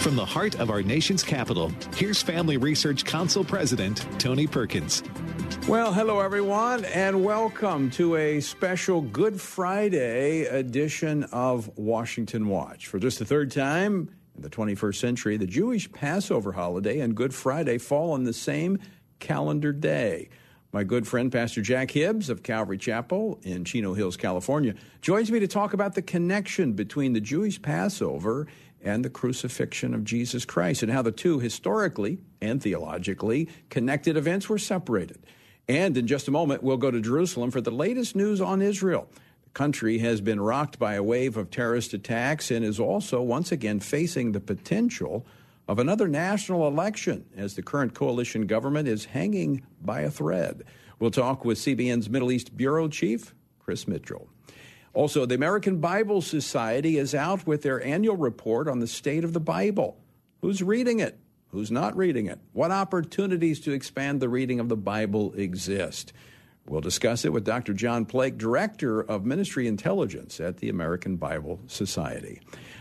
From the heart of our nation's capital, here's Family Research Council President Tony Perkins. Well, hello everyone, and welcome to a special Good Friday edition of Washington Watch. For just the third time in the 21st century, the Jewish Passover holiday and Good Friday fall on the same calendar day. My good friend, Pastor Jack Hibbs of Calvary Chapel in Chino Hills, California, joins me to talk about the connection between the Jewish Passover and the crucifixion of Jesus Christ, and how the two historically and theologically connected events were separated. And in just a moment, we'll go to Jerusalem for the latest news on Israel. The country has been rocked by a wave of terrorist attacks and is also once again facing the potential of another national election as the current coalition government is hanging by a thread. We'll talk with CBN's Middle East Bureau Chief, Chris Mitchell. Also, the American Bible Society is out with their annual report on the state of the Bible. Who's reading it? Who's not reading it? What opportunities to expand the reading of the Bible exist? We'll discuss it with Dr. John Plake, Director of Ministry Intelligence at the American Bible Society.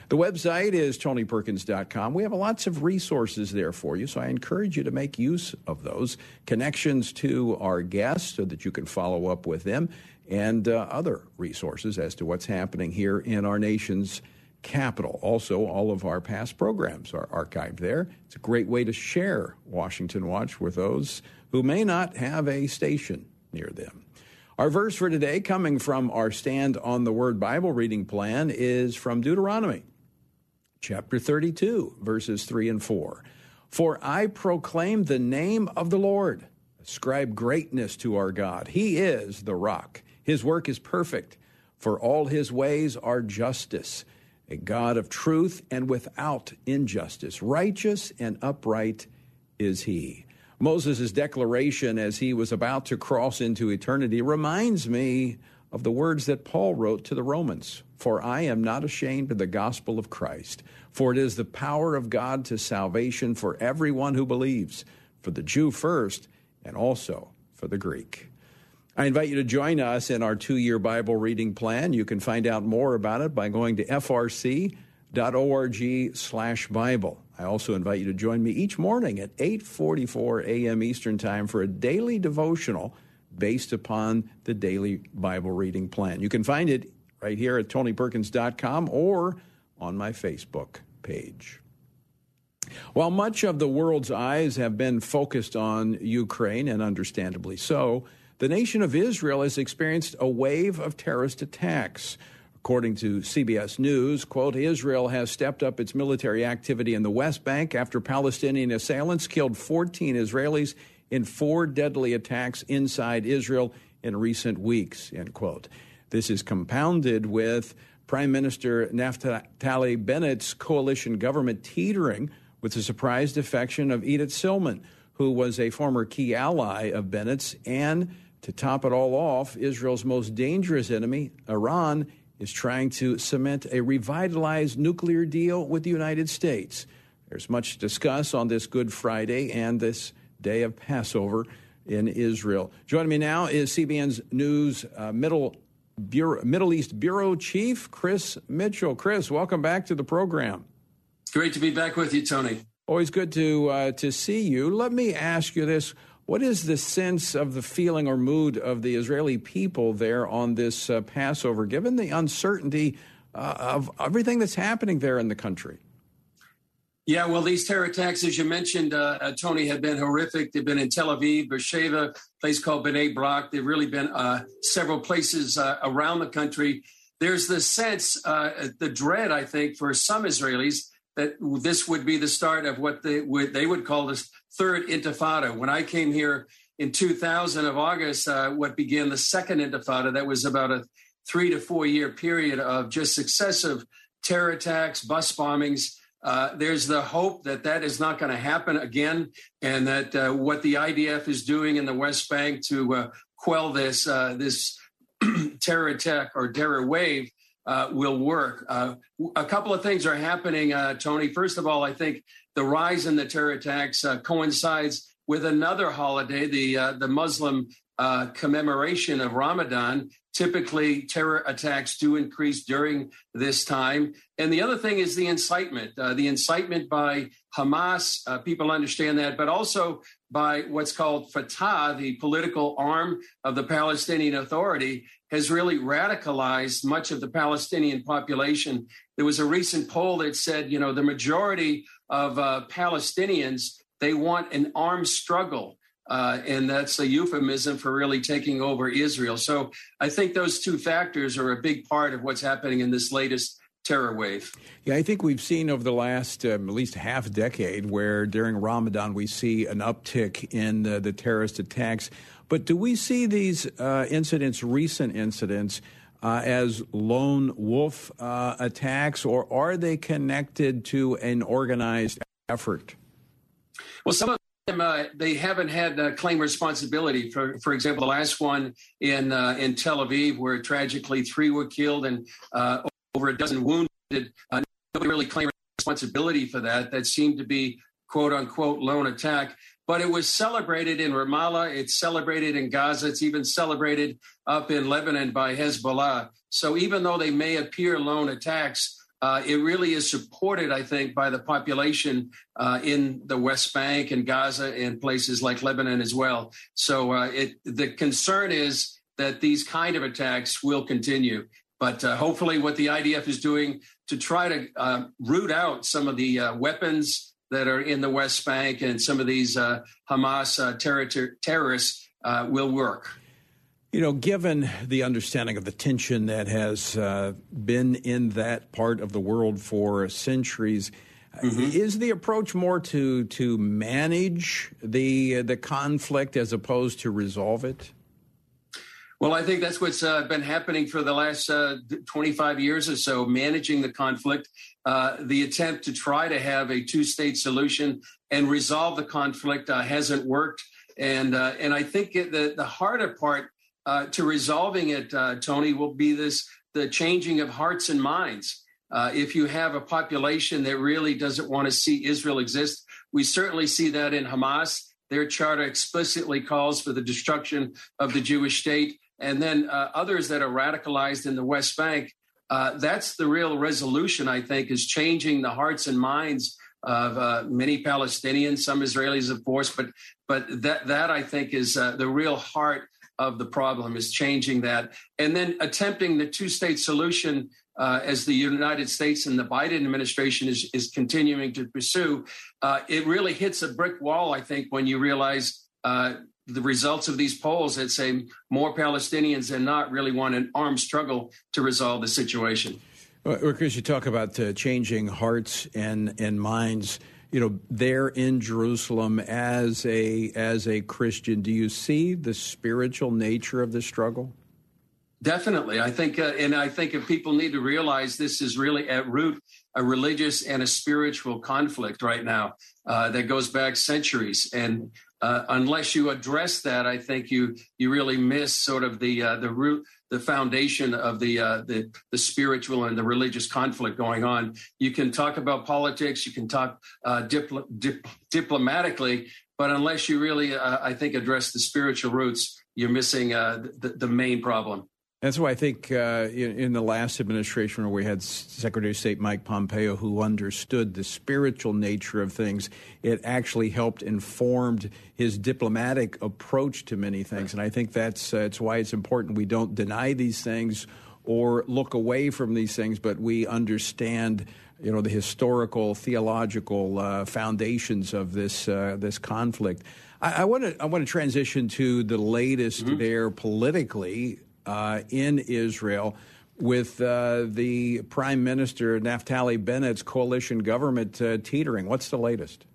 The website is tonyperkins.com. We have lots of resources there for you, so I encourage you to make use of those connections to our guests so that you can follow up with them and uh, other resources as to what's happening here in our nation's capital. Also, all of our past programs are archived there. It's a great way to share Washington Watch with those who may not have a station near them. Our verse for today, coming from our Stand on the Word Bible reading plan, is from Deuteronomy chapter 32, verses 3 and 4. For I proclaim the name of the Lord. Ascribe greatness to our God. He is the rock. His work is perfect, for all his ways are justice, a God of truth and without injustice. Righteous and upright is he. Moses' declaration as he was about to cross into eternity reminds me of the words that Paul wrote to the Romans For I am not ashamed of the gospel of Christ, for it is the power of God to salvation for everyone who believes, for the Jew first, and also for the Greek. I invite you to join us in our two year Bible reading plan. You can find out more about it by going to frc.org slash Bible. I also invite you to join me each morning at 8:44 a.m. Eastern Time for a daily devotional based upon the daily Bible reading plan. You can find it right here at tonyperkins.com or on my Facebook page. While much of the world's eyes have been focused on Ukraine, and understandably so, the nation of Israel has experienced a wave of terrorist attacks. According to CBS News, quote, Israel has stepped up its military activity in the West Bank after Palestinian assailants killed 14 Israelis in four deadly attacks inside Israel in recent weeks, end quote. This is compounded with Prime Minister Naftali Bennett's coalition government teetering with the surprise defection of Idit Silman, who was a former key ally of Bennett's and to top it all off, Israel's most dangerous enemy, Iran, is trying to cement a revitalized nuclear deal with the United States. There's much to discuss on this Good Friday and this day of Passover in Israel. Joining me now is CBN's News uh, Middle, Bureau, Middle East Bureau Chief Chris Mitchell. Chris, welcome back to the program. It's great to be back with you, Tony. Always good to uh, to see you. Let me ask you this: what is the sense of the feeling or mood of the Israeli people there on this uh, Passover, given the uncertainty uh, of everything that's happening there in the country? Yeah, well, these terror attacks, as you mentioned, uh, uh Tony, have been horrific. They've been in Tel Aviv, Beersheba, place called Bnei Brak. They've really been uh, several places uh, around the country. There's the sense, the dread, I think, for some Israelis that this would be the start of what they would they would call this third intifada. When I came here in 2000 of August, uh, what began the second intifada, that was about a three to four year period of just successive terror attacks, bus bombings. Uh, there's the hope that that is not going to happen again, and that uh, what the IDF is doing in the West Bank to uh, quell this uh, this terror attack or terror wave uh, will work. Uh, a couple of things are happening, uh, Tony. First of all, I think the rise in the terror attacks uh, coincides with another holiday, the uh, the Muslim uh, commemoration of Ramadan, typically terror attacks do increase during this time. And the other thing is the incitement, uh, the incitement by Hamas. Uh, people understand that, but also by what's called Fatah, the political arm of the Palestinian Authority, has really radicalized much of the Palestinian population. There was a recent poll that said, you know, the majority of uh, Palestinians they want an armed struggle. Uh, and that's a euphemism for really taking over Israel. So I think those two factors are a big part of what's happening in this latest terror wave. Yeah, I think we've seen over the last um, at least half decade where during Ramadan we see an uptick in the, the terrorist attacks. But do we see these uh, incidents, recent incidents, uh, as lone wolf uh, attacks, or are they connected to an organized effort? Well, some of them uh, they haven't had uh, claim responsibility. For for example, the last one in uh, in Tel Aviv, where tragically three were killed and uh, over a dozen wounded. Nobody really claimed responsibility for that. That seemed to be quote unquote lone attack. But it was celebrated in Ramallah. It's celebrated in Gaza. It's even celebrated up in Lebanon by Hezbollah. So even though they may appear lone attacks, uh, it really is supported, I think, by the population uh, in the West Bank and Gaza and places like Lebanon as well. So uh, it, the concern is that these kind of attacks will continue. But uh, hopefully, what the IDF is doing to try to uh, root out some of the uh, weapons that are in the West Bank and some of these Hamas terror- terrorists will work. You know, given the understanding of the tension that has uh, been in that part of the world for centuries, mm-hmm. is the approach more to to manage the the conflict as opposed to resolve it? Well, I think that's what's uh, been happening for the last uh, 25 years or so, managing the conflict, uh, the attempt to try to have a two state solution and resolve the conflict uh, hasn't worked. And, uh, and I think it, the, the harder part uh, to resolving it, Tony, will be this the changing of hearts and minds. If you have a population that really doesn't want to see Israel exist, we certainly see that in Hamas. Their charter explicitly calls for the destruction of the Jewish state. And then uh, others that are radicalized in the West Bank. Uh, that's the real resolution, I think, is changing the hearts and minds of uh, many Palestinians, some Israelis, of course, but but that that I think is the real heart of the problem is changing that and then attempting the two state solution uh, as the United States and the Biden administration is, is continuing to pursue, uh, it really hits a brick wall, I think, when you realize uh, the results of these polls that say more Palestinians than not really want an armed struggle to resolve the situation. Well, Chris, you talk about uh, changing hearts and, and minds you know, there in Jerusalem as a as a Christian, do you see the spiritual nature of the struggle? Definitely, I think, uh, and I think if people need to realize this is really at root a religious and a spiritual conflict right now uh, that goes back centuries, and uh, unless you address that, I think you you really miss sort of the uh, the root the foundation of the, uh, the, the spiritual and the religious conflict going on. You can talk about politics, you can talk uh, dipl- dip- diplomatically, but unless you really, uh, I think, address the spiritual roots, you're missing uh, the, the main problem. That's why I think uh, in, in, the last administration where we had Secretary of State Mike Pompeo, who understood the spiritual nature of things, it actually helped informed his diplomatic approach to many things. And I think that's uh, why it's important we don't deny these things or look away from these things, but we understand you know the historical theological uh, foundations of this uh, this conflict. I want to I want to transition to the latest mm-hmm. there politically uh, in Israel with uh, the Prime Minister Naftali Bennett's coalition government uh, teetering. What's the latest?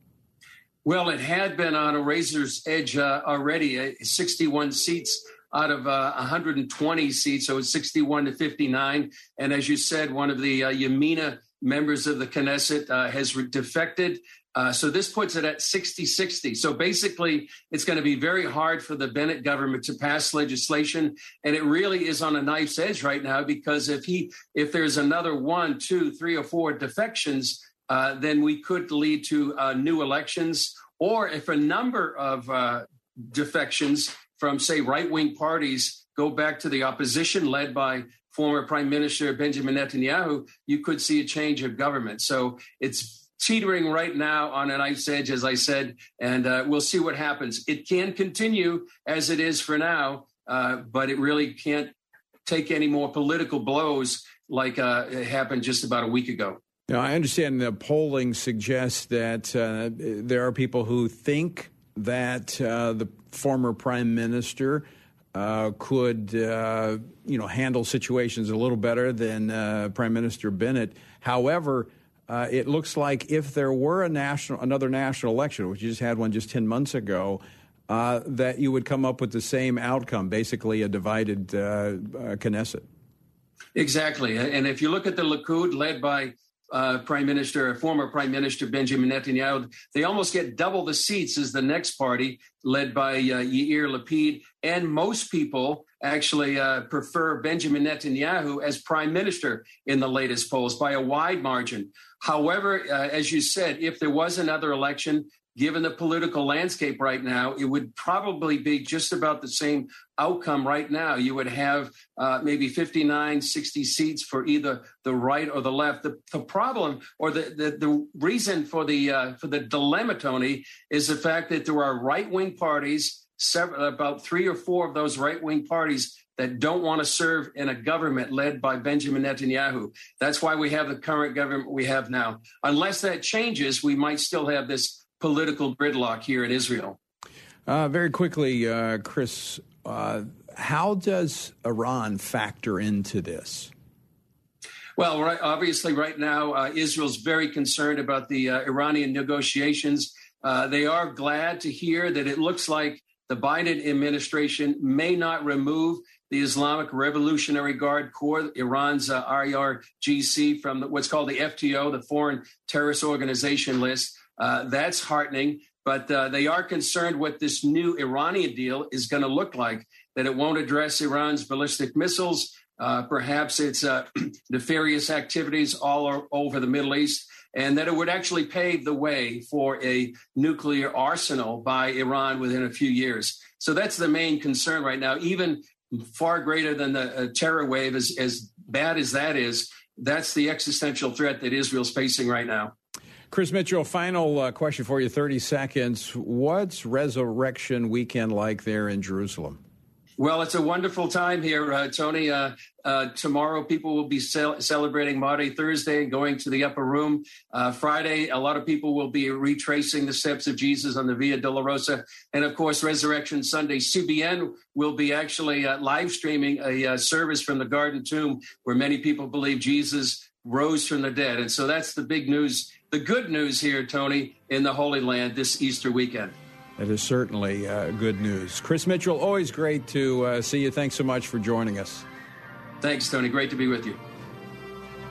Well, it had been on a razor's edge uh, already, uh, 61 seats out of 120 uh, seats, so it's 61 to 59. And as you said, one of the Yamina members of the Knesset has defected. Uh, so this puts it at 60 60. So basically, it's going to be very hard for the Bennett government to pass legislation. And it really is on a knife's edge right now because if he, if there's another one, two, three, or four defections, uh, then we could lead to uh, new elections. Or if a number of uh, defections from, say, right wing parties go back to the opposition led by former Prime Minister Benjamin Netanyahu, you could see a change of government. So it's teetering right now on an ice edge, as I said, and uh, we'll see what happens. It can continue as it is for now, uh, but it really can't take any more political blows like uh, happened just about a week ago. Now, I understand the polling suggests that uh, there are people who think that uh, the former prime minister uh, could, you know, handle situations a little better than Prime Minister Bennett. However, uh, it looks like if there were a national, another national election, which you just had one just ten months ago, uh, that you would come up with the same outcome, basically a divided Knesset. Exactly, and if you look at the Likud, led by uh, Prime Minister, former Prime Minister Benjamin Netanyahu, they almost get double the seats as the next party, led by uh, Yair Lapid. And most people actually uh, prefer Benjamin Netanyahu as Prime Minister in the latest polls by a wide margin. However, uh, as you said, if there was another election, given the political landscape right now, it would probably be just about the same outcome right now. You would have uh, maybe 59, 60 seats for either the right or the left. The, the problem or the, the, the, reason for the, uh, for the dilemma, Tony, is the fact that there are right wing parties, several, about three or four of those right wing parties that don't want to serve in a government led by Benjamin Netanyahu. That's why we have the current government we have now. Unless that changes, we might still have this political gridlock here in Israel. Uh, very quickly, uh, Chris, uh, how does Iran factor into this? Well, right, obviously, right now, uh, Israel's very concerned about the uh, Iranian negotiations. Uh, they are glad to hear that it looks like the Biden administration may not remove the Islamic Revolutionary Guard Corps, Iran's uh, IRGC, from the, what's called the FTO, the Foreign Terrorist Organization list. Uh, that's heartening, but uh, they are concerned what this new Iranian deal is going to look like, that it won't address Iran's ballistic missiles, uh, perhaps its uh, nefarious activities all over the Middle East, and that it would actually pave the way for a nuclear arsenal by Iran within a few years. So that's the main concern right now, even far greater than the uh, terror wave, as, as bad as that is. That's the existential threat that Israel's facing right now. Chris Mitchell, final uh, question for you 30 seconds. What's Resurrection Weekend like there in Jerusalem? Well, it's a wonderful time here, uh, Tony. Uh, uh, tomorrow, people will be cel- celebrating Maundy Thursday and going to the upper room. Uh, Friday, a lot of people will be retracing the steps of Jesus on the Via Dolorosa. And of course, Resurrection Sunday, CBN will be actually uh, live streaming a uh, service from the Garden Tomb where many people believe Jesus rose from the dead. And so that's the big news the good news here, Tony, in the Holy Land this Easter weekend. That is certainly uh, good news. Chris Mitchell, always great to uh, see you. Thanks so much for joining us. Thanks, Tony. Great to be with you.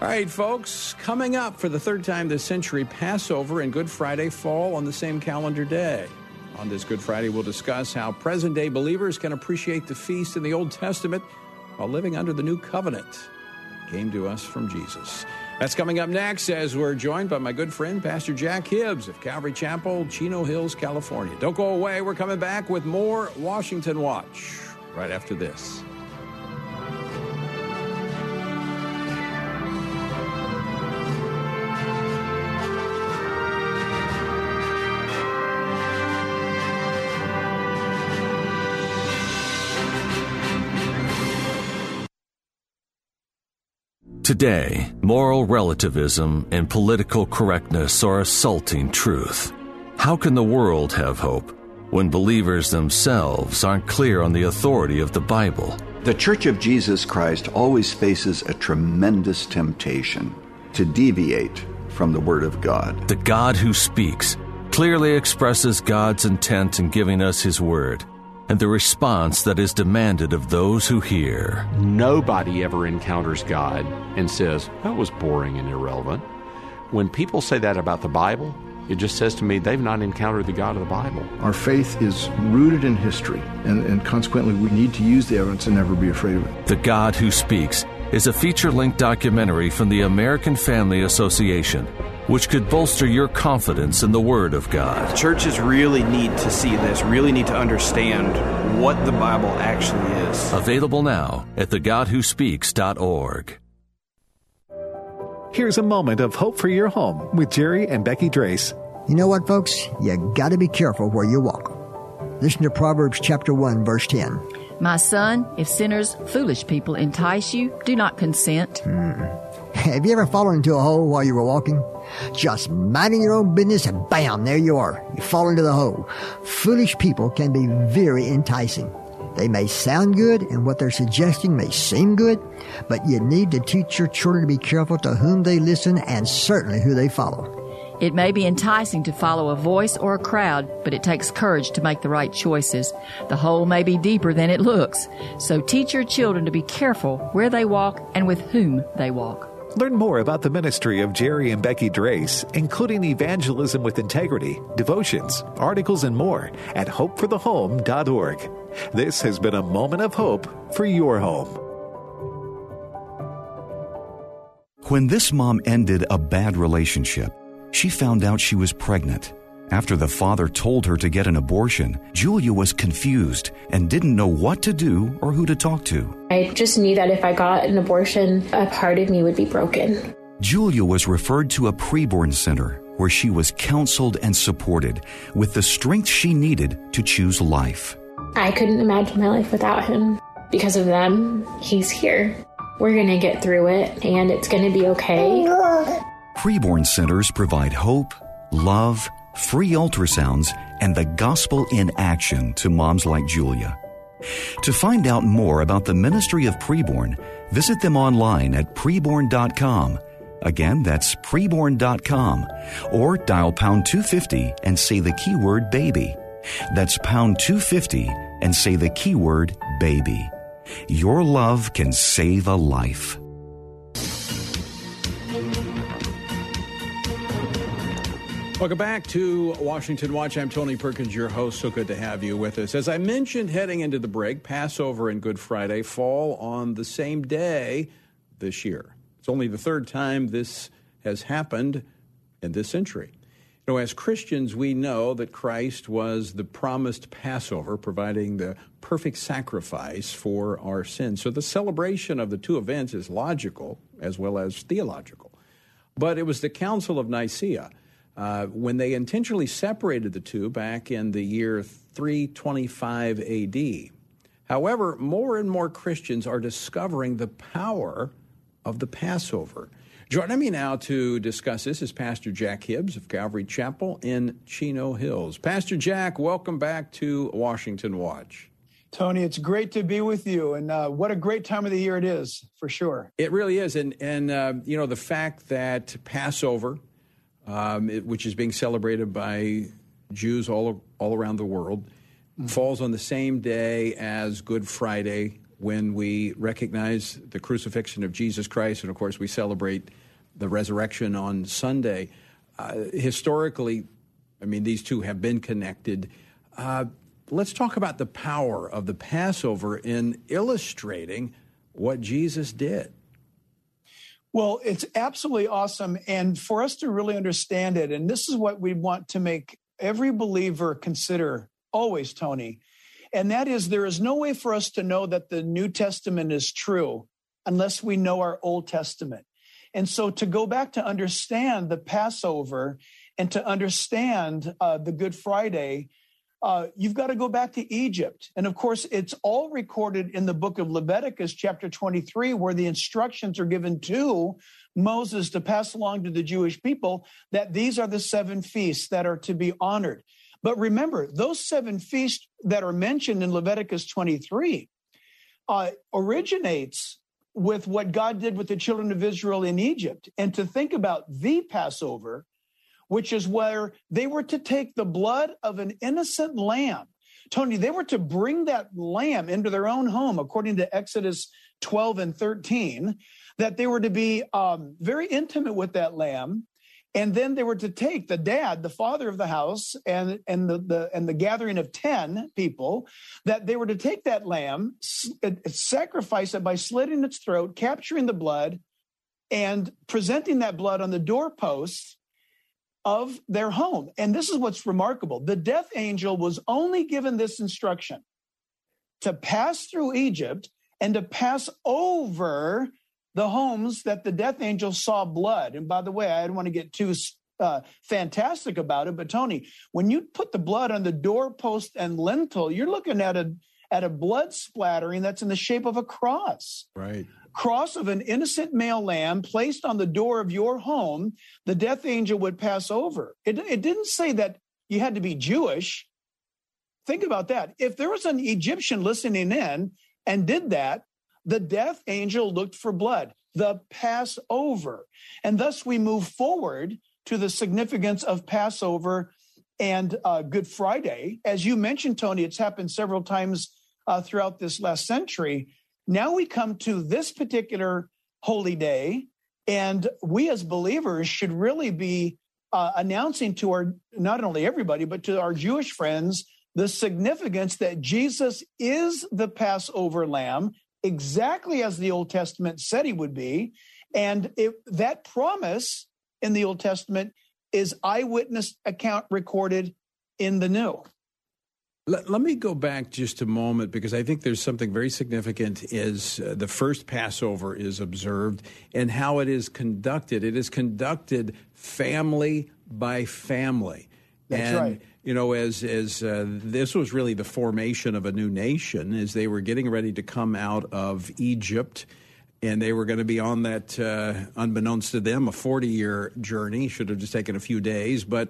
All right, folks, coming up for the third time this century, Passover and Good Friday fall on the same calendar day. On this Good Friday, we'll discuss how present day believers can appreciate the feast in the Old Testament while living under the new covenant. Came to us from Jesus. That's coming up next as we're joined by my good friend, Pastor Jack Hibbs of Calvary Chapel, Chino Hills, California. Don't go away. We're coming back with more Washington Watch right after this. Today, moral relativism and political correctness are assaulting truth. How can the world have hope when believers themselves aren't clear on the authority of the Bible? The Church of Jesus Christ always faces a tremendous temptation to deviate from the Word of God. The God who speaks clearly expresses God's intent in giving us His Word and the response that is demanded of those who hear. Nobody ever encounters God and says, that was boring and irrelevant. When people say that about the Bible, it just says to me they've not encountered the God of the Bible. Our faith is rooted in history, and, and consequently, we need to use the evidence and never be afraid of it. The God Who Speaks is a feature length documentary from the American Family Association which could bolster your confidence in the Word of God. Churches really need to see this, really need to understand what the Bible actually is. Available now at thegodwhospeaks.org. Here's a moment of hope for your home with Jerry and Becky Drace. You know what, folks? You got to be careful where you walk. Listen to Proverbs chapter 1, verse 10. My son, if sinners, foolish people entice you, do not consent. Hmm. Have you ever fallen into a hole while you were walking? Just minding your own business and bam, there you are. You fall into the hole. Foolish people can be very enticing. They may sound good and what they're suggesting may seem good, but you need to teach your children to be careful to whom they listen and certainly who they follow. It may be enticing to follow a voice or a crowd, but it takes courage to make the right choices. The hole may be deeper than it looks. So teach your children to be careful where they walk and with whom they walk. Learn more about the ministry of Jerry and Becky Drace, including evangelism with integrity, devotions, articles, and more at hopeforthehome.org. This has been a moment of hope for your home. When this mom ended a bad relationship, she found out she was pregnant. After the father told her to get an abortion, Julia was confused and didn't know what to do or who to talk to. I just knew that if I got an abortion, a part of me would be broken. Julia was referred to a preborn center where she was counseled and supported with the strength she needed to choose life. I couldn't imagine my life without him. Because of them, he's here. We're going to get through it and it's going to be okay. Preborn centers provide hope, love, free ultrasounds, and the gospel in action to moms like Julia. To find out more about the ministry of preborn, visit them online at preborn.com. Again, that's preborn.com. Or dial pound 250 and say the keyword baby. That's pound 250 and say the keyword baby. Your love can save a life. Welcome back to Washington Watch. I'm Tony Perkins, your host. So good to have you with us. As I mentioned heading into the break, Passover and Good Friday fall on the same day this year. It's only the third time this has happened in this century. You know, as Christians, we know that Christ was the promised Passover, providing the perfect sacrifice for our sins. So the celebration of the two events is logical as well as theological. But it was the Council of Nicaea uh, when they intentionally separated the two back in the year 325 AD. However, more and more Christians are discovering the power of the Passover. Joining me now to discuss this is Pastor Jack Hibbs of Calvary Chapel in Chino Hills. Pastor Jack, welcome back to Washington Watch. Tony, it's great to be with you, and uh, what a great time of the year it is, for sure. It really is, and and uh, you know the fact that Passover um, it, which is being celebrated by Jews all, all around the world, mm-hmm. falls on the same day as Good Friday when we recognize the crucifixion of Jesus Christ. And of course, we celebrate the resurrection on Sunday. Uh, historically, I mean, these two have been connected. Uh, let's talk about the power of the Passover in illustrating what Jesus did. Well, it's absolutely awesome. And for us to really understand it, and this is what we want to make every believer consider always, Tony, and that is there is no way for us to know that the New Testament is true unless we know our Old Testament. And so to go back to understand the Passover and to understand uh, the Good Friday, uh, you've got to go back to Egypt. And of course, it's all recorded in the book of Leviticus, chapter 23, where the instructions are given to Moses to pass along to the Jewish people that these are the seven feasts that are to be honored. But remember, those seven feasts that are mentioned in Leviticus 23 uh, originates with what God did with the children of Israel in Egypt. And to think about the Passover, which is where they were to take the blood of an innocent lamb. Tony, they were to bring that lamb into their own home, according to Exodus 12 and 13, that they were to be um, very intimate with that lamb. And then they were to take the dad, the father of the house, and, and the, the and the gathering of 10 people, that they were to take that lamb, sacrifice it by slitting its throat, capturing the blood, and presenting that blood on the doorposts of their home. And this is what's remarkable the death angel was only given this instruction to pass through Egypt and to pass over the homes that the death angel saw blood. And by the way, I don't want to get too uh, fantastic about it, but Tony, when you put the blood on the doorpost and lintel, you're looking at a at a blood splattering that's in the shape of a cross. Right. Cross of an innocent male lamb placed on the door of your home, the death angel would pass over. It, it didn't say that you had to be Jewish. Think about that. If there was an Egyptian listening in and did that, the death angel looked for blood, the Passover. And thus we move forward to the significance of Passover and uh, Good Friday. As you mentioned, Tony, it's happened several times uh, throughout this last century. Now we come to this particular holy day, and we as believers should really be uh, announcing to our not only everybody, but to our Jewish friends the significance that Jesus is the Passover lamb, exactly as the Old Testament said he would be. And that promise in the Old Testament is eyewitness account recorded in the New. Let, let, me go back just a moment because I think there's something very significant is uh, the first Passover is observed and how it is conducted. It is conducted family by family. That's and, right. You know, as as uh, this was really the formation of a new nation, as they were getting ready to come out of Egypt, and they were going to be on that, uh, unbeknownst to them, a 40 year journey. Should have just taken a few days, but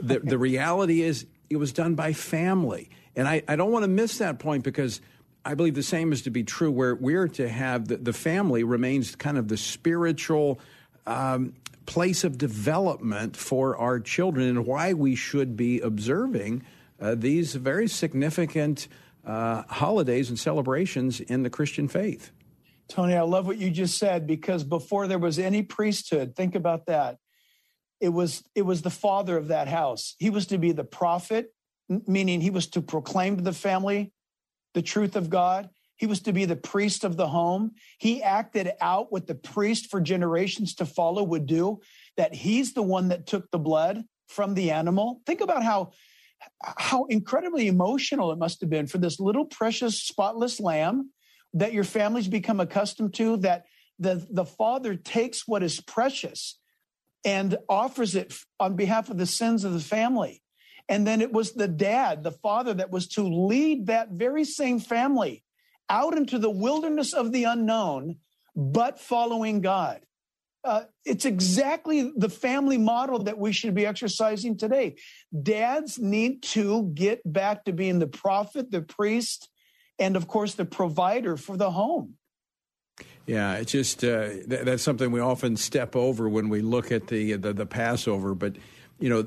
the the reality is it was done by family. And I, I don't want to miss that point because I believe the same is to be true where we're to have the, the family remains kind of the spiritual um, place of development for our children and why we should be observing uh, these very significant uh, holidays and celebrations in the Christian faith. Tony, I love what you just said because before there was any priesthood, think about that it was it was the father of that house. He was to be the prophet meaning he was to proclaim to the family the truth of god. He was to be the priest of the home. He acted out what the priest for generations to follow would do that he's the one that took the blood from the animal. Think about how how incredibly emotional it must have been for this little precious spotless lamb that your families become accustomed to that the the father takes what is precious and offers it on behalf of the sins of the family. And then it was the dad, the father, that was to lead that very same family out into the wilderness of the unknown, but following God. Uh, it's exactly the family model that we should be exercising today. Dads need to get back to being the prophet, the priest, and of course, the provider for the home. Yeah, it's just uh, th- that's something we often step over when we look at the, the the Passover. But you know,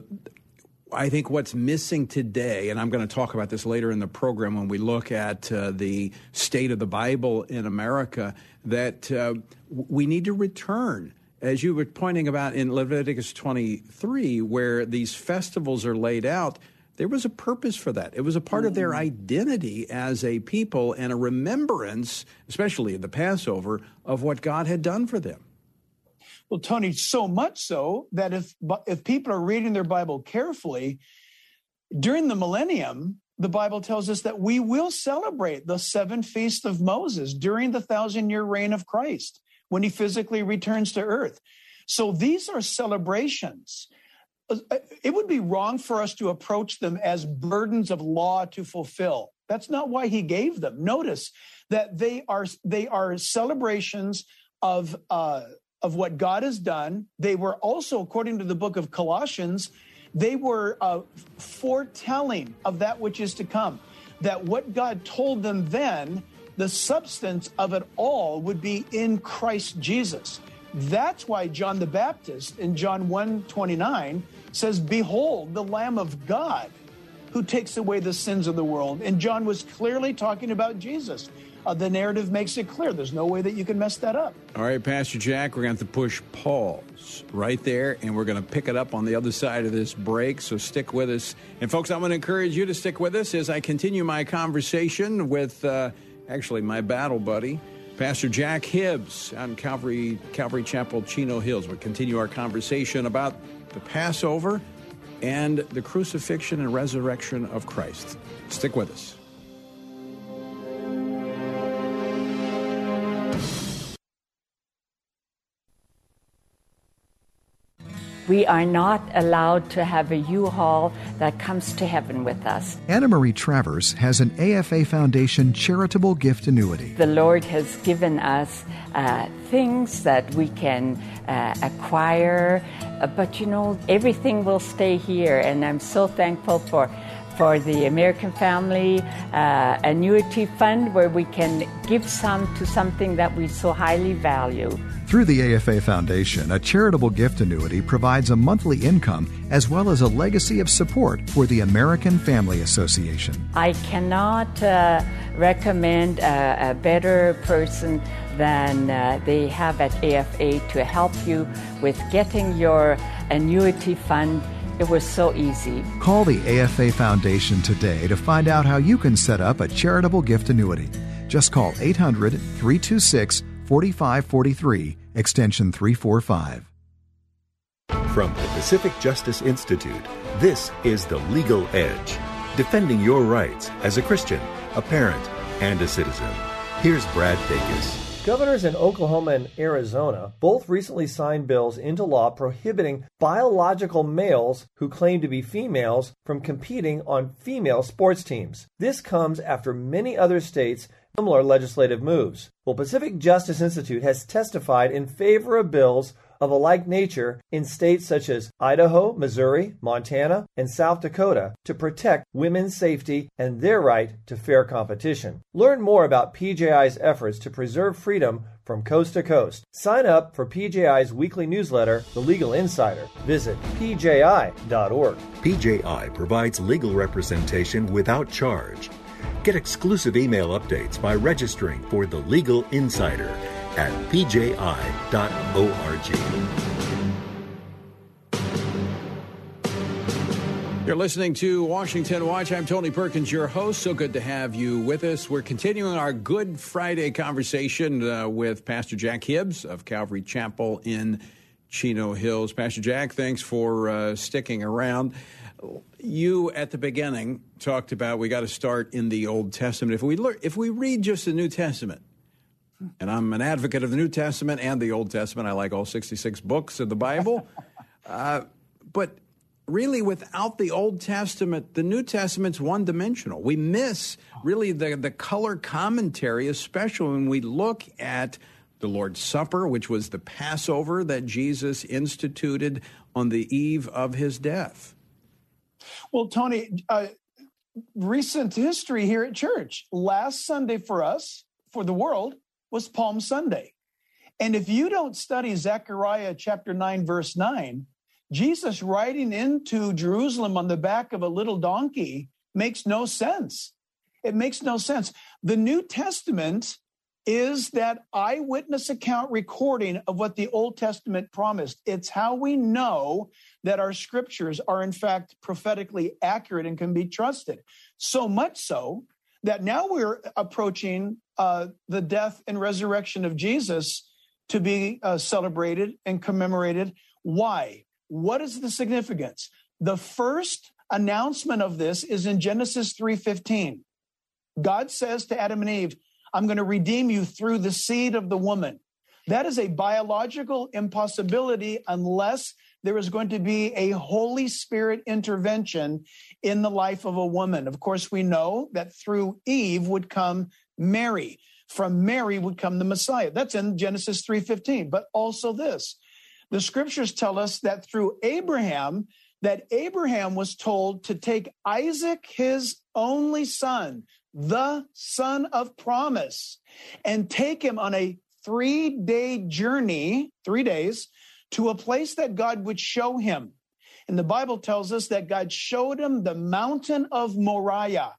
I think what's missing today, and I'm going to talk about this later in the program when we look at uh, the state of the Bible in America, that uh, we need to return. As you were pointing about in Leviticus 23, where these festivals are laid out, there was a purpose for that. It was a part of their mm. identity as a people and a remembrance, especially in the Passover, of what God had done for them. Well, Tony, so much so that if if people are reading their Bible carefully, during the millennium, the Bible tells us that we will celebrate the seven feasts of Moses during the thousand year reign of Christ when he physically returns to earth. So these are celebrations it would be wrong for us to approach them as burdens of law to fulfill. That's not why he gave them. Notice that they are they are celebrations of uh, of what God has done. They were also, according to the book of Colossians, they were uh, foretelling of that which is to come. That what God told them then, the substance of it all would be in Christ Jesus. That's why John the Baptist in John 1 29 says, Behold, the Lamb of God who takes away the sins of the world. And John was clearly talking about Jesus. Uh, the narrative makes it clear. There's no way that you can mess that up. All right, Pastor Jack, we're going to have to push pause right there, and we're going to pick it up on the other side of this break. So stick with us. And, folks, I'm going to encourage you to stick with us as I continue my conversation with uh, actually my battle buddy. Pastor Jack Hibbs on Calvary Calvary Chapel, Chino Hills. We'll continue our conversation about the Passover, and the crucifixion and resurrection of Christ. Stick with us. We are not allowed to have a U-Haul that comes to heaven with us. Anna Marie Travers has an AFA Foundation charitable gift annuity. The Lord has given us uh, things that we can uh, acquire, uh, but you know, everything will stay here, and I'm so thankful for for the American Family uh, Annuity Fund, where we can give some to something that we so highly value. Through the AFA Foundation, a charitable gift annuity provides a monthly income as well as a legacy of support for the American Family Association. I cannot uh, recommend a, a, better person than uh, they have at AFA to help you with getting your annuity fund it was so easy. Call the AFA Foundation today to find out how you can set up a charitable gift annuity. Just call 800 326 4543, extension 345. From the Pacific Justice Institute, this is The Legal Edge, defending your rights as a Christian, a parent, and a citizen. Here's Brad Dacus. Governors in Oklahoma and Arizona both recently signed bills into law prohibiting biological males who claim to be females from competing on female sports teams. This comes after many other states similar legislative moves. Well, Pacific Justice Institute has testified in favor of bills of a like nature in states such as Idaho, Missouri, Montana, and South Dakota to protect women's safety and their right to fair competition. Learn more about PJI's efforts to preserve freedom from coast to coast. Sign up for PJI's weekly newsletter, The Legal Insider. Visit pji.org. PJI provides legal representation without charge. Get exclusive email updates by registering for The Legal Insider at pji.org. You're listening to Washington Watch. I'm Tony Perkins, your host. So good to have you with us. We're continuing our Good Friday conversation uh, with Pastor Jack Hibbs of Calvary Chapel in Chino Hills. Pastor Jack, thanks for uh, sticking around. You at the beginning talked about we got to start in the Old Testament. If we learn, if we read just the New Testament, and I'm an advocate of the New Testament and the Old Testament. I like all 66 books of the Bible. uh, but really, without the Old Testament, the New Testament's one dimensional. We miss really the, the color commentary, especially when we look at the Lord's Supper, which was the Passover that Jesus instituted on the eve of his death. Well, Tony, uh, recent history here at church. Last Sunday for us, for the world, was Palm Sunday. And if you don't study Zechariah chapter 9, verse 9, Jesus riding into Jerusalem on the back of a little donkey makes no sense. It makes no sense. The New Testament is that eyewitness account recording of what the Old Testament promised. It's how we know that our scriptures are, in fact, prophetically accurate and can be trusted. So much so that now we're approaching uh, the death and resurrection of Jesus to be uh, celebrated and commemorated. Why? What is the significance? The first announcement of this is in Genesis 3:15. God says to Adam and Eve, "I'm going to redeem you through the seed of the woman." That is a biological impossibility unless there is going to be a Holy Spirit intervention in the life of a woman. Of course, we know that through Eve would come Mary. From Mary would come the Messiah. That's in Genesis 3:15. But also this. The scriptures tell us that through Abraham that Abraham was told to take Isaac his only son, the son of promise, and take him on a 3-day journey, 3 days to a place that God would show him. And the Bible tells us that God showed him the mountain of Moriah.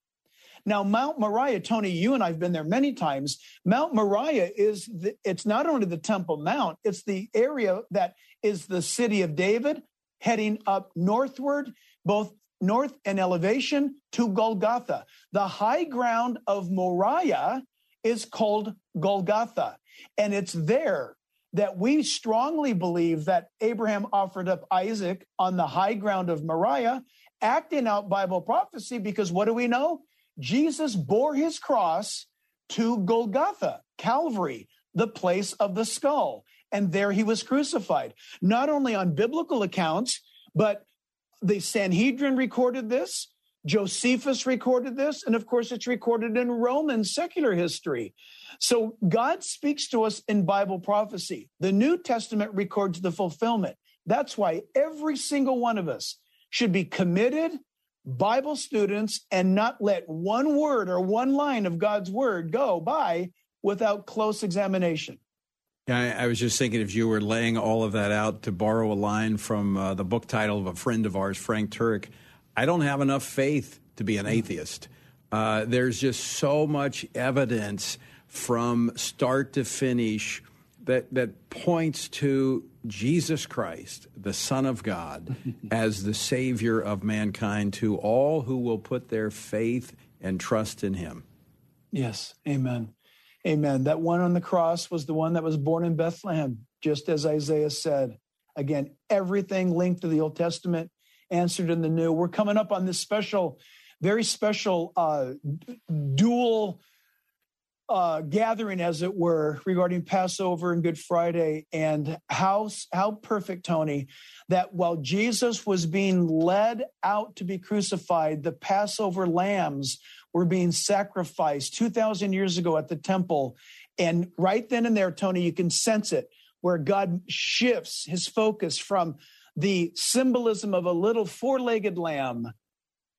Now, Mount Moriah, Tony, you and I've been there many times. Mount Moriah is, the, it's not only the Temple Mount, it's the area that is the city of David heading up northward, both north and elevation to Golgotha. The high ground of Moriah is called Golgotha. And it's there that we strongly believe that Abraham offered up Isaac on the high ground of Moriah, acting out Bible prophecy, because what do we know? Jesus bore his cross to Golgotha, Calvary, the place of the skull. and there he was crucified. Not only on biblical accounts, but the Sanhedrin recorded this, Josephus recorded this, and of course, it's recorded in Roman secular history. So God speaks to us in Bible prophecy. The New Testament records the fulfillment. That's why every single one of us should be committed Bible students and not let one word or one line of God's word go by without close examination. Yeah, I, I was just thinking if you were laying all of that out to borrow a line from uh, the book title of a friend of ours, Frank Turek, I don't have enough faith to be an atheist. Uh, there's just so much evidence from start to finish that that points to Jesus Christ, the Son of God, as the Savior of mankind to all who will put their faith and trust in Him. Yes, Amen. Amen. That one on the cross was the one that was born in Bethlehem, just as Isaiah said. Again, everything linked to the Old Testament, answered in the New. We're coming up on this special, very special uh, dual uh, gathering, as it were, regarding Passover and Good Friday, and how how perfect, Tony, that while Jesus was being led out to be crucified, the Passover lambs were being sacrificed two thousand years ago at the temple, and right then and there, Tony, you can sense it where God shifts His focus from the symbolism of a little four-legged lamb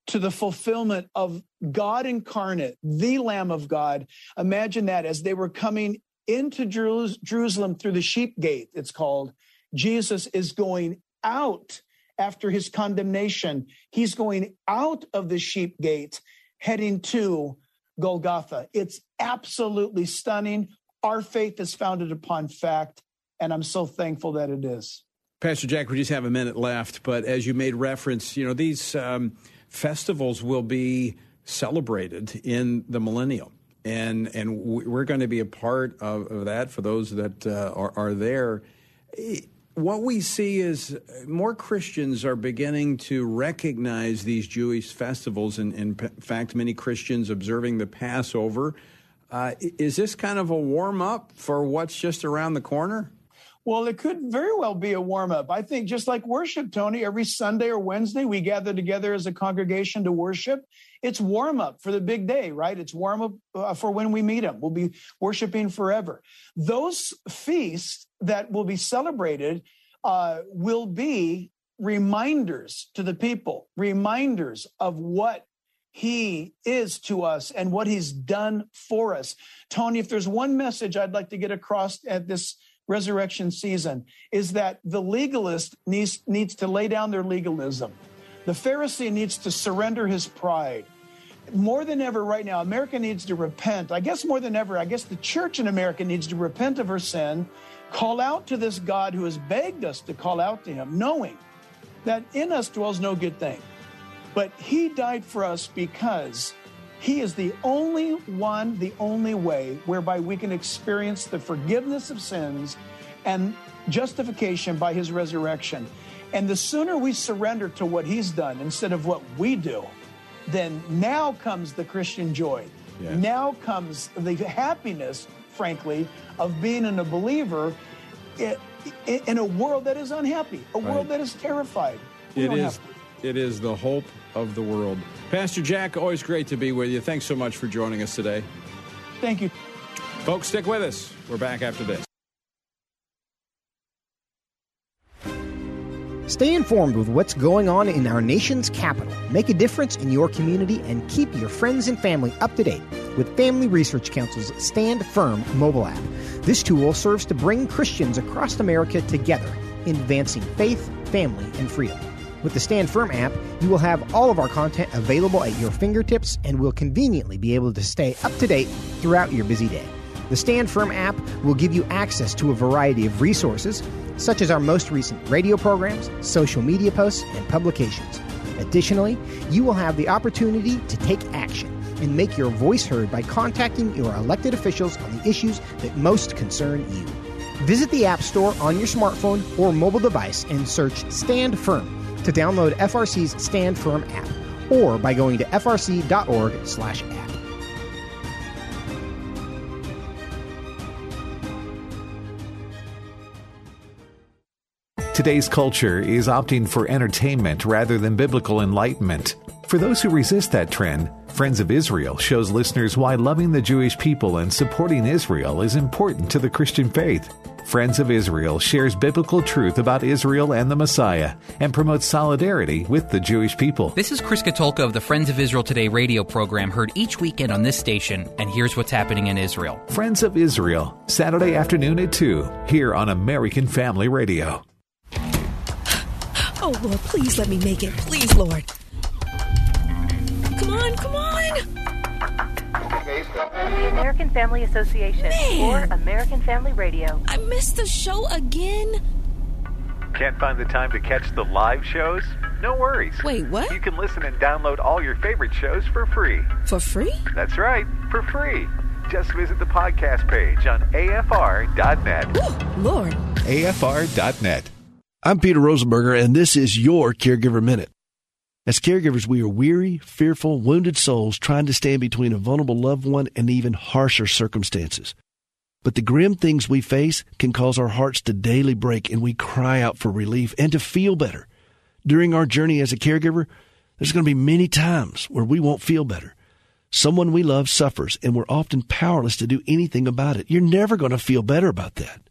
to the fulfillment of God incarnate, the Lamb of God. Imagine that as they were coming into Jerusalem through the sheep gate, it's called, Jesus is going out after his condemnation. He's going out of the sheep gate, heading to Golgotha. It's absolutely stunning. Our faith is founded upon fact, and I'm so thankful that it is. Pastor Jack, we just have a minute left, but as you made reference, you know, these. Um, festivals will be celebrated in the millennium. And, and we're going to be a part of, of that for those that uh, are, are there. What we see is more Christians are beginning to recognize these Jewish festivals. And in fact, many Christians observing the Passover. Uh, is this kind of a warm up for what's just around the corner? Well, it could very well be a warm up. I think just like worship, Tony, every Sunday or Wednesday, we gather together as a congregation to worship. It's warm up for the big day, right? It's warm up uh, for when we meet Him. We'll be worshiping forever. Those feasts that will be celebrated uh, will be reminders to the people, reminders of what he is to us and what he's done for us. Tony, if there's one message I'd like to get across at this resurrection season is that the legalist needs, needs to lay down their legalism. The Pharisee needs to surrender his pride. More than ever, right now, America needs to repent. I guess more than ever, I guess the church in America needs to repent of her sin, call out to this God who has begged us to call out to him, knowing that in us dwells no good thing. But he died for us because he is the only one, the only way whereby we can experience the forgiveness of sins and justification by his resurrection. And the sooner we surrender to what he's done instead of what we do, then now comes the Christian joy. Now comes the happiness, frankly, of being in a believer in a world that is unhappy, a world that is terrified. We it is. It is the hope of the world. Pastor Jack, always great to be with you. Thanks so much for joining us today. Thank you. Folks, stick with us. We're back after this. Stay informed with what's going on in our nation's capital. Make a difference in your community and keep your friends and family up to date with Family Research Council's Stand Firm mobile app. This tool serves to bring Christians across America together advancing faith, family, and freedom. With the Stand Firm app, you will have all of our content available at your fingertips and will conveniently be able to stay up to date throughout your busy day. The Stand Firm app will give you access to a variety of resources, such as our most recent radio programs, social media posts, and publications. Additionally, you will have the opportunity to take action and make your voice heard by contacting your elected officials on the issues that most concern you. Visit the App Store on your smartphone or mobile device and search Stand Firm to download FRC's Stand Firm app or by going to frc.org slash app. Today's culture is opting for entertainment rather than biblical enlightenment. For those who resist that trend, Friends of Israel shows listeners why loving the Jewish people and supporting Israel is important to the Christian faith. Friends of Israel shares biblical truth about Israel and the Messiah and promotes solidarity with the Jewish people. This is Chris Katulka of the Friends of Israel Today radio program heard each weekend on this station, and here's what's happening in Israel. Friends of Israel, Saturday afternoon at 2, here on American Family Radio. Oh, Lord, please let me make it. Please, Lord. Come on, come on. The American Family Association Man. or American Family Radio. I missed the show again. Can't find the time to catch the live shows? No worries. Wait, what? You can listen and download all your favorite shows for free. For free? That's right, for free. Just visit the podcast page on afr.net. Lord. afr.net. I'm Peter Rosenberger, and this is your Caregiver Minute. As caregivers, we are weary, fearful, wounded souls trying to stand between a vulnerable loved one and even harsher circumstances. But the grim things we face can cause our hearts to daily break and we cry out for relief and to feel better. During our journey as a caregiver, there's going to be many times where we won't feel better. Someone we love suffers and we're often powerless to do anything about it. You're never going to feel better about that.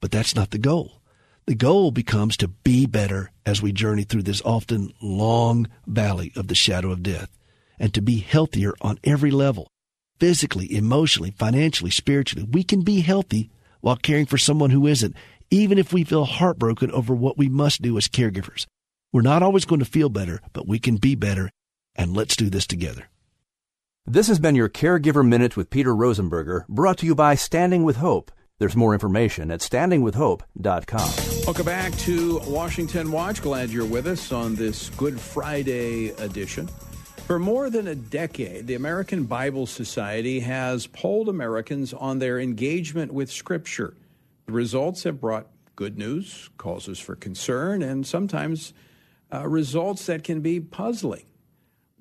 But that's not the goal. The goal becomes to be better as we journey through this often long valley of the shadow of death and to be healthier on every level physically, emotionally, financially, spiritually. We can be healthy while caring for someone who isn't, even if we feel heartbroken over what we must do as caregivers. We're not always going to feel better, but we can be better, and let's do this together. This has been your Caregiver Minute with Peter Rosenberger, brought to you by Standing with Hope. There's more information at standingwithhope.com. Welcome back to Washington Watch. Glad you're with us on this Good Friday edition. For more than a decade, the American Bible Society has polled Americans on their engagement with Scripture. The results have brought good news, causes for concern, and sometimes uh, results that can be puzzling.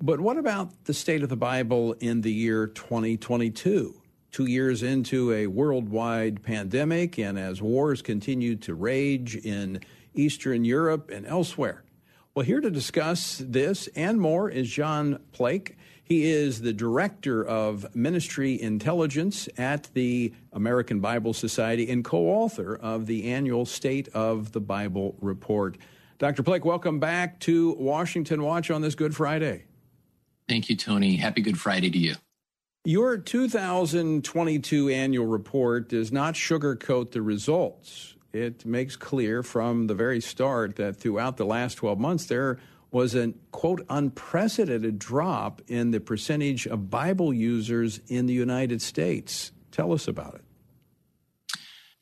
But what about the state of the Bible in the year 2022? Two years into a worldwide pandemic, and as wars continue to rage in Eastern Europe and elsewhere. Well, here to discuss this and more is John Plake. He is the director of ministry intelligence at the American Bible Society and co author of the annual State of the Bible report. Dr. Plake, welcome back to Washington Watch on this Good Friday. Thank you, Tony. Happy Good Friday to you. Your 2022 annual report does not sugarcoat the results. It makes clear from the very start that throughout the last 12 months, there was a quote unprecedented drop in the percentage of Bible users in the United States. Tell us about it.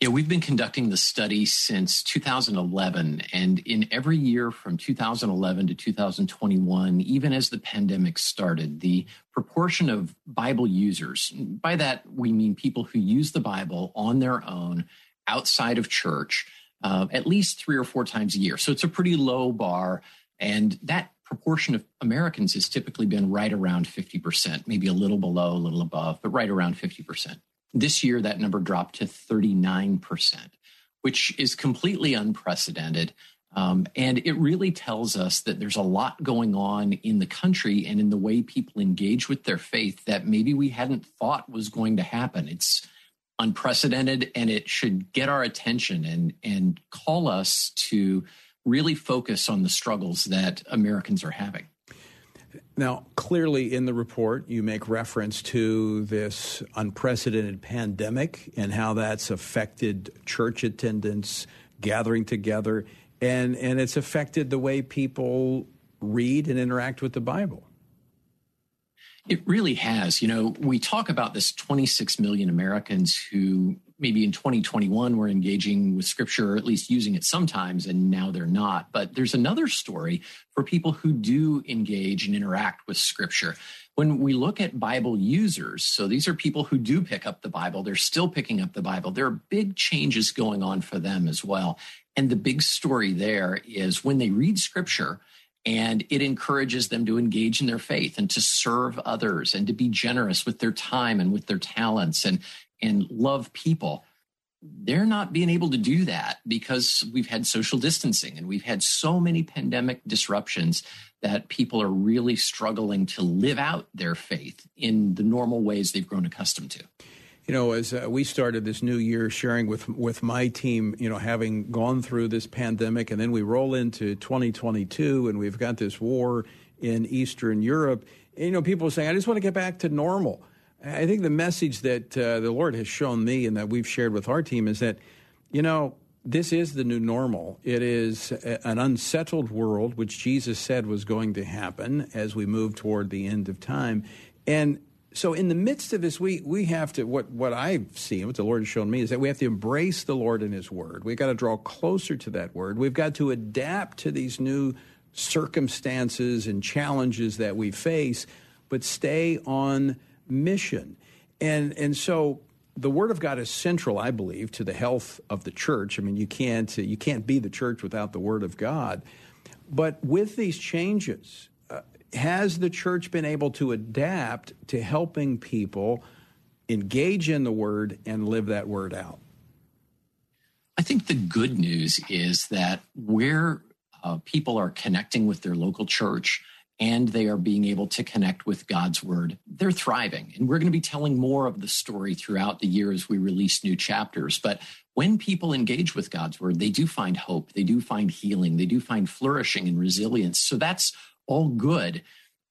Yeah, we've been conducting the study since 2011. And in every year from 2011 to 2021, even as the pandemic started, the proportion of Bible users, by that we mean people who use the Bible on their own outside of church, uh, at least three or four times a year. So it's a pretty low bar. And that proportion of Americans has typically been right around 50%, maybe a little below, a little above, but right around 50%. This year, that number dropped to 39%, which is completely unprecedented. Um, and it really tells us that there's a lot going on in the country and in the way people engage with their faith that maybe we hadn't thought was going to happen. It's unprecedented and it should get our attention and, and call us to really focus on the struggles that Americans are having. Now, clearly in the report, you make reference to this unprecedented pandemic and how that's affected church attendance, gathering together, and, and it's affected the way people read and interact with the Bible. It really has. You know, we talk about this 26 million Americans who maybe in 2021 were engaging with scripture, or at least using it sometimes, and now they're not. But there's another story for people who do engage and interact with scripture. When we look at Bible users, so these are people who do pick up the Bible, they're still picking up the Bible. There are big changes going on for them as well. And the big story there is when they read scripture, and it encourages them to engage in their faith and to serve others and to be generous with their time and with their talents and and love people they're not being able to do that because we've had social distancing and we've had so many pandemic disruptions that people are really struggling to live out their faith in the normal ways they've grown accustomed to. You know, as uh, we started this new year sharing with with my team, you know, having gone through this pandemic and then we roll into 2022 and we've got this war in Eastern Europe, and, you know, people are saying, "I just want to get back to normal." I think the message that uh, the Lord has shown me and that we've shared with our team is that, you know, this is the new normal. It is an unsettled world, which Jesus said was going to happen as we move toward the end of time. And so, in the midst of this, we, we have to, what, what I've seen, what the Lord has shown me, is that we have to embrace the Lord and His Word. We've got to draw closer to that Word. We've got to adapt to these new circumstances and challenges that we face, but stay on mission. And, and so the Word of God is central, I believe, to the health of the church. I mean, you can't, you can't be the church without the Word of God. But with these changes, uh, has the church been able to adapt to helping people engage in the Word and live that Word out? I think the good news is that where uh, people are connecting with their local church, and they are being able to connect with God's word. They're thriving. And we're going to be telling more of the story throughout the year as we release new chapters. But when people engage with God's word, they do find hope, they do find healing, they do find flourishing and resilience. So that's all good.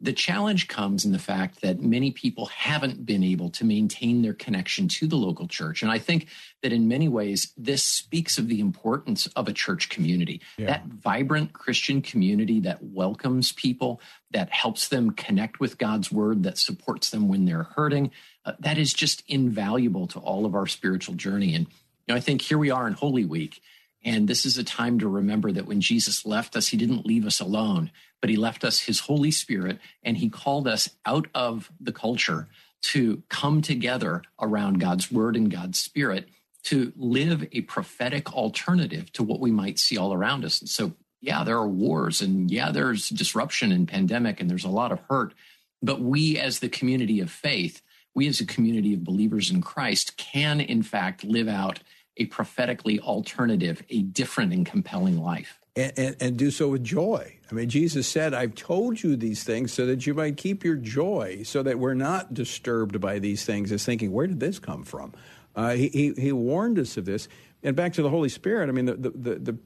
The challenge comes in the fact that many people haven't been able to maintain their connection to the local church. And I think that in many ways, this speaks of the importance of a church community. Yeah. That vibrant Christian community that welcomes people, that helps them connect with God's word, that supports them when they're hurting, uh, that is just invaluable to all of our spiritual journey. And you know, I think here we are in Holy Week. And this is a time to remember that when Jesus left us, he didn't leave us alone but he left us his Holy Spirit and he called us out of the culture to come together around God's word and God's spirit to live a prophetic alternative to what we might see all around us. And so, yeah, there are wars and yeah, there's disruption and pandemic and there's a lot of hurt. But we, as the community of faith, we as a community of believers in Christ can, in fact, live out a prophetically alternative, a different and compelling life and, and, and, do so with joy. I mean, Jesus said, I've told you these things so that you might keep your joy, so that we're not disturbed by these things as thinking, where did this come from? Uh, he, he, he, warned us of this. And back to the Holy Spirit, I mean, the, the, the, the,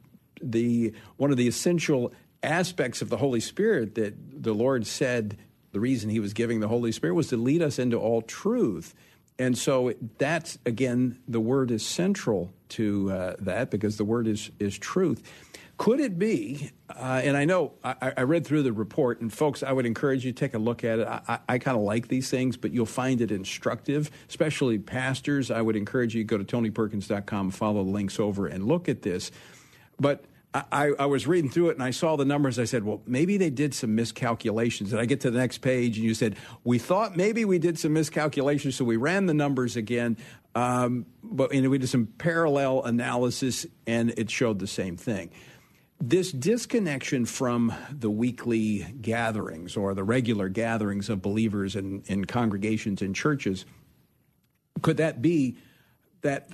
the one of the essential aspects of the Holy Spirit that the Lord said the reason he was giving the Holy Spirit was to lead us into all truth. And so that's, again, the word is central to uh, that because the word is, is truth. Could it be? Uh, and I know I, I, read through the report, and folks, I would encourage you to take a look at it. I, I, kind of like these things, but you'll find it instructive, especially pastors. I would encourage you to go to tonyperkins.com, follow the links over, and look at this. But I, I, was reading through it and I saw the numbers. I said, well, maybe they did some miscalculations. And I get to the next page and you said, we thought maybe we did some miscalculations. So we ran the numbers again. Um, but know, we did some parallel analysis and it showed the same thing. This disconnection from the weekly gatherings or the regular gatherings of believers in, in congregations and churches, could that be that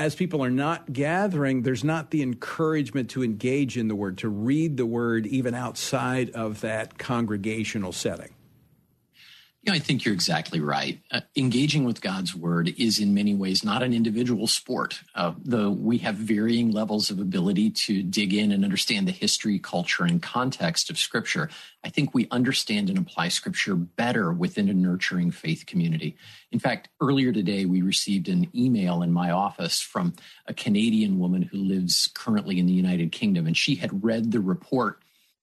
as people are not gathering, there's not the encouragement to engage in the word, to read the word even outside of that congregational setting? I think you're exactly right. Uh, engaging with God's word is in many ways not an individual sport, uh, though we have varying levels of ability to dig in and understand the history, culture, and context of Scripture. I think we understand and apply Scripture better within a nurturing faith community. In fact, earlier today, we received an email in my office from a Canadian woman who lives currently in the United Kingdom, and she had read the report.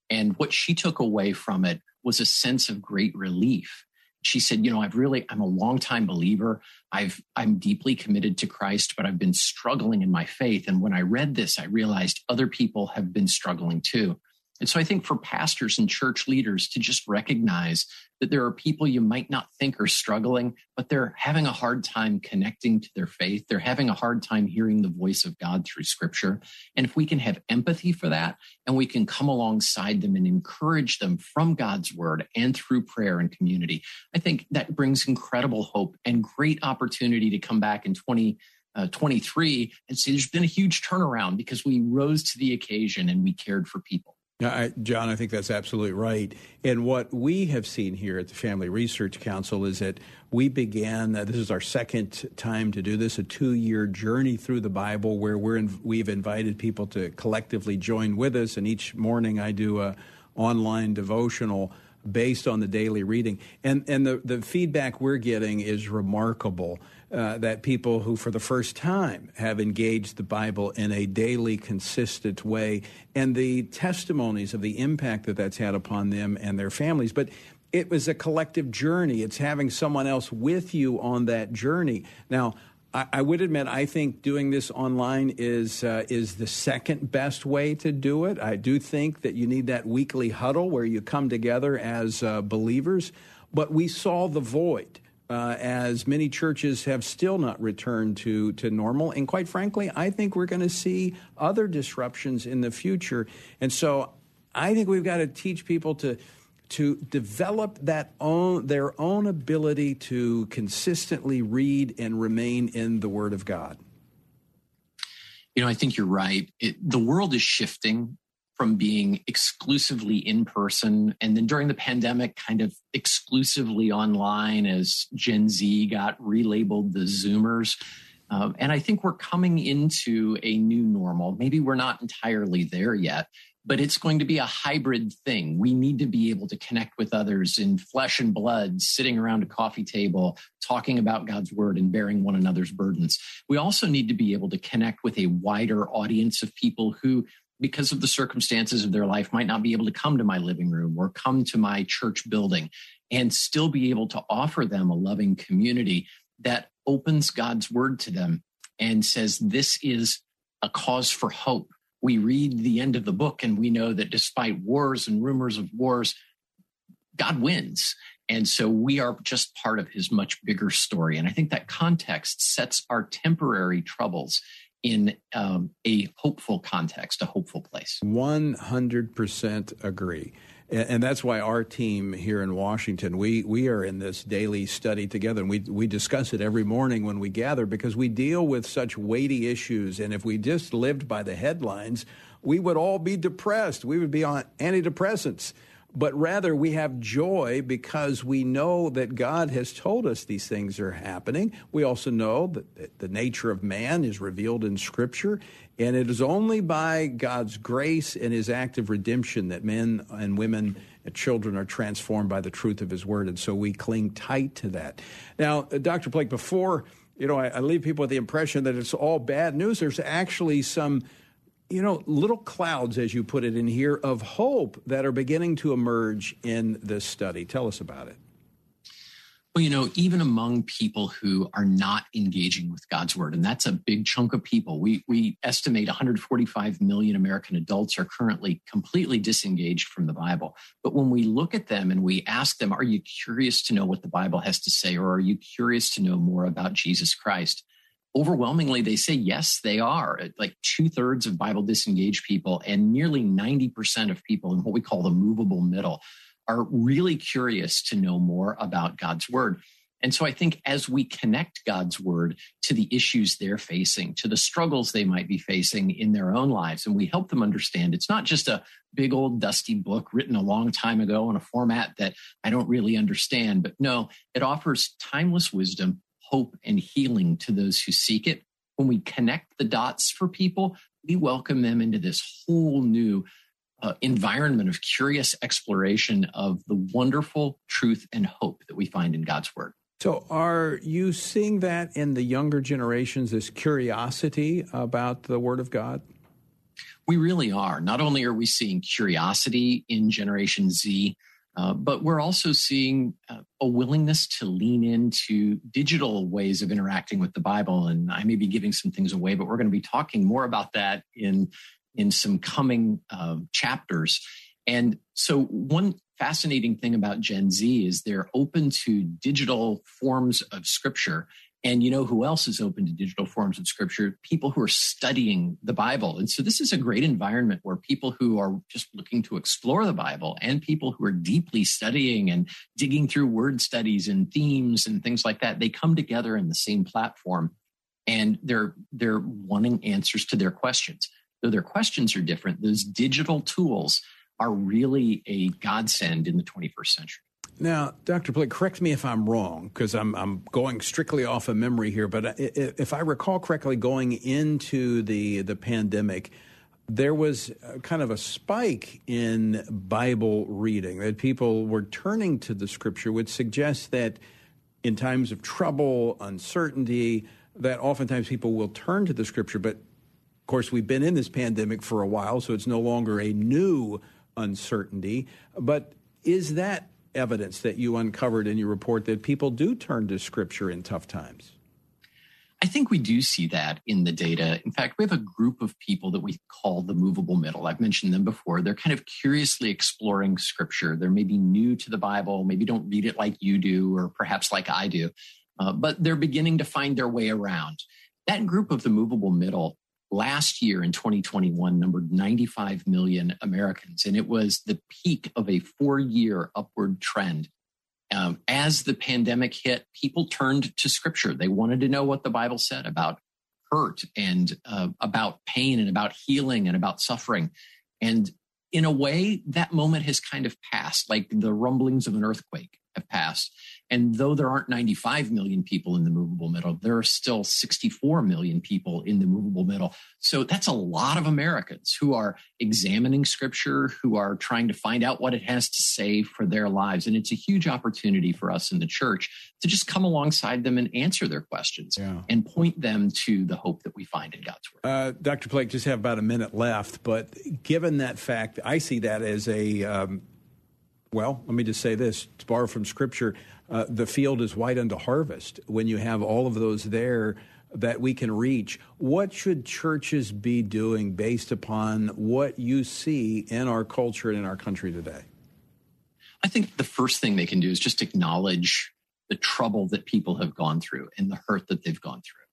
And what she took away from it was a sense of great relief she said, you know, I've really, I'm a longtime believer. I've, I'm deeply committed to Christ, but I've been struggling in my faith. And when I read this, I realized other people have been struggling too. And so I think for pastors and church leaders to just recognize that there are people you might not think are struggling, but they're having a hard time connecting to their faith. They're having a hard time hearing the voice of God through scripture. And if we can have empathy for that and we can come alongside them and encourage them from God's word and through prayer and community, I think that brings incredible hope and great opportunity to come back in 20- uh, 23 and see there's been a huge turnaround because we rose to the occasion and we cared for people. I, John, I think that's absolutely right. And what we have seen here at the Family Research Council is that we began, uh, this is our second time to do this, a two year journey through the Bible where we're in, we've invited people to collectively join with us. And each morning I do a online devotional based on the daily reading. And, and the, the feedback we're getting is remarkable. Uh, that people who, for the first time, have engaged the Bible in a daily, consistent way, and the testimonies of the impact that that's had upon them and their families. But it was a collective journey. It's having someone else with you on that journey. Now, I, would admit I think doing this online is uh, is the second best way to do it. I do think that you need that weekly huddle where you come together as uh, believers, but we saw the void. Uh, as many churches have still not returned to, to normal. And quite frankly, I think we're going to see other disruptions in the future. And so I think we've got to teach people to to develop that own their own ability to consistently read and remain in the Word of God? You know, I think you're right. It, the world is shifting from being exclusively in person and then during the pandemic, kind of exclusively online as Gen Z got relabeled the Zoomers. Um, and I think we're coming into a new normal. Maybe we're not entirely there yet, but it's going to be a hybrid thing. We need to be able to connect with others in flesh and blood, sitting around a coffee table, talking about God's word and bearing one another's burdens. We also need to be able to connect with a wider audience of people who, because of the circumstances of their life, might not be able to come to my living room or come to my church building and still be able to offer them a loving community that opens God's word to them and says, This is a cause for hope we read the end of the book and we know that despite wars and rumors of wars, God wins. And so we are just part of his much bigger story. And I think that context sets our temporary troubles in um, a hopeful context, a hopeful place. 100% agree. And that's why our team here in Washington, we, we are in this daily study together and we, we discuss it every morning when we gather because we deal with such weighty issues. And if we just lived by the headlines, we would all be depressed. We would be on antidepressants but rather we have joy because we know that God has told us these things are happening. We also know that the nature of man is revealed in Scripture, and it is only by God's grace and His act of redemption that men and women and children are transformed by the truth of His Word, and so we cling tight to that. Now, Dr. Plake, before you know, I, I leave people with the impression that it's all bad news. There's actually some you know, little clouds, as you put it in here, of hope that are beginning to emerge in this study. Tell us about it. Well, you know, even among people who are not engaging with God's word, and that's a big chunk of people, we, we estimate 145 million American adults are currently completely disengaged from the Bible. But when we look at them and we ask them, Are you curious to know what the Bible has to say, or are you curious to know more about Jesus Christ? Overwhelmingly they say yes they are. Uh, like two-thirds of bible disengaged people and nearly 90% of people in what we call the movable middle are really curious to know more about god's word. And so i think as we connect god's word to the issues they're facing to the struggles they might be facing in their own lives and we help them understand it's not just a big old dusty book written a long time ago in a format that i don't really understand but no it offers timeless wisdom hope and healing to those who seek it. When we connect the dots for people, we welcome them into this whole new uh, environment of curious exploration of the wonderful truth and hope that we find in God's Word. So, are you seeing that in the younger generations, this curiosity about the Word of God? We really are. Not only are we seeing curiosity in Generation Z, uh, but we're also seeing uh, a willingness to lean into digital ways of interacting with the Bible. And I may be giving some things away, but we're going to be talking more about that in in some coming uh, chapters. And so, one fascinating thing about Gen Z is they're open to digital forms of Scripture and you know who else is open to digital forms of scripture? People who are studying the Bible. And so this is a great environment where people who are just looking to explore the Bible and people who are deeply studying and digging through word studies and themes and things like that, they come together in the same platform. and they're they're wanting answers to their questions. Though their questions are different, those digital tools are really a godsend in the 21st century. Now, Dr. Plake, correct me if I'm wrong, because I'm, I'm going strictly off of memory here, but if I recall correctly, going into the, the pandemic, there was kind of a spike in Bible reading that people were turning to the scripture, which suggests that in times of trouble, uncertainty, that oftentimes people will turn to the scripture. But of course, we've been in this pandemic for a while, so it's no longer a new uncertainty. But is that evidence that you uncovered in your report that people do turn to scripture in tough times? I think we do see that in the data. In fact, we have a group of people that we call the movable middle. I've mentioned them before. They're kind of curiously exploring scripture. They're maybe new to the Bible, maybe don't read it like you do, or perhaps like I do, uh, but they're beginning to find their way around. That group of the movable middle last year in 2021 numbered 95 million Americans, and it was the peak of a four year upward trend. Um, as the pandemic hit, people turned to scripture. They wanted to know what the Bible said about hurt and uh, about pain and about healing and about suffering. And in a way, that moment has kind of passed, like the rumblings of an earthquake have passed. And though there aren't 95 million people in the movable middle, there are still 64 million people in the movable middle. So that's a lot of Americans who are examining scripture, who are trying to find out what it has to say for their lives. And it's a huge opportunity for us in the church to just come alongside them and answer their questions yeah. and point them to the hope that we find in God's word. Uh, Dr. Plake, just have about a minute left. But given that fact, I see that as a, um, well, let me just say this to borrow from scripture uh, the field is white unto harvest when you have all of those there that we can reach. What should churches be doing based upon what you see in our culture and in our country today? I think the first thing they can do is just acknowledge the trouble that people have gone through and the hurt that they've gone through.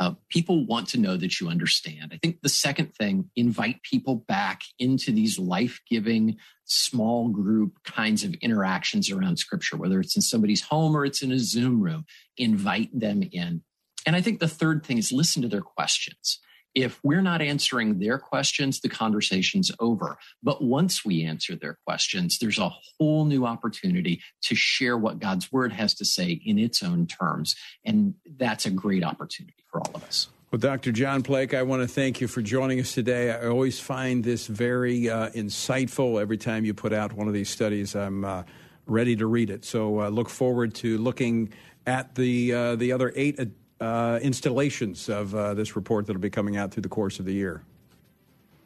Uh, people want to know that you understand. I think the second thing, invite people back into these life giving, small group kinds of interactions around scripture, whether it's in somebody's home or it's in a Zoom room. Invite them in. And I think the third thing is listen to their questions if we're not answering their questions, the conversation's over. But once we answer their questions, there's a whole new opportunity to share what God's word has to say in its own terms. And that's a great opportunity for all of us. Well, Dr. John Plake, I want to thank you for joining us today. I always find this very uh, insightful every time you put out one of these studies. I'm uh, ready to read it. So uh, look forward to looking at the uh, the other eight uh, installations of uh, this report that'll be coming out through the course of the year.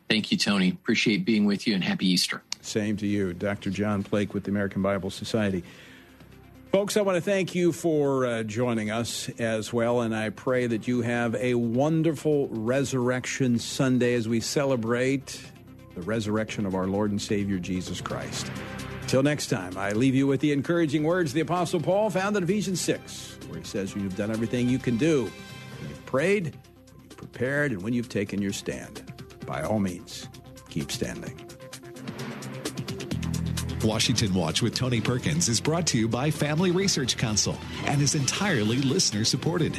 Thank you, Tony. Appreciate being with you and happy Easter. Same to you, Dr. John Plake with the American Bible Society. Folks, I want to thank you for uh, joining us as well, and I pray that you have a wonderful Resurrection Sunday as we celebrate the resurrection of our Lord and Savior Jesus Christ. Till next time, I leave you with the encouraging words the Apostle Paul found in Ephesians 6, where he says, You've done everything you can do. When you've prayed, when you've prepared, and when you've taken your stand. By all means, keep standing. Washington Watch with Tony Perkins is brought to you by Family Research Council and is entirely listener supported.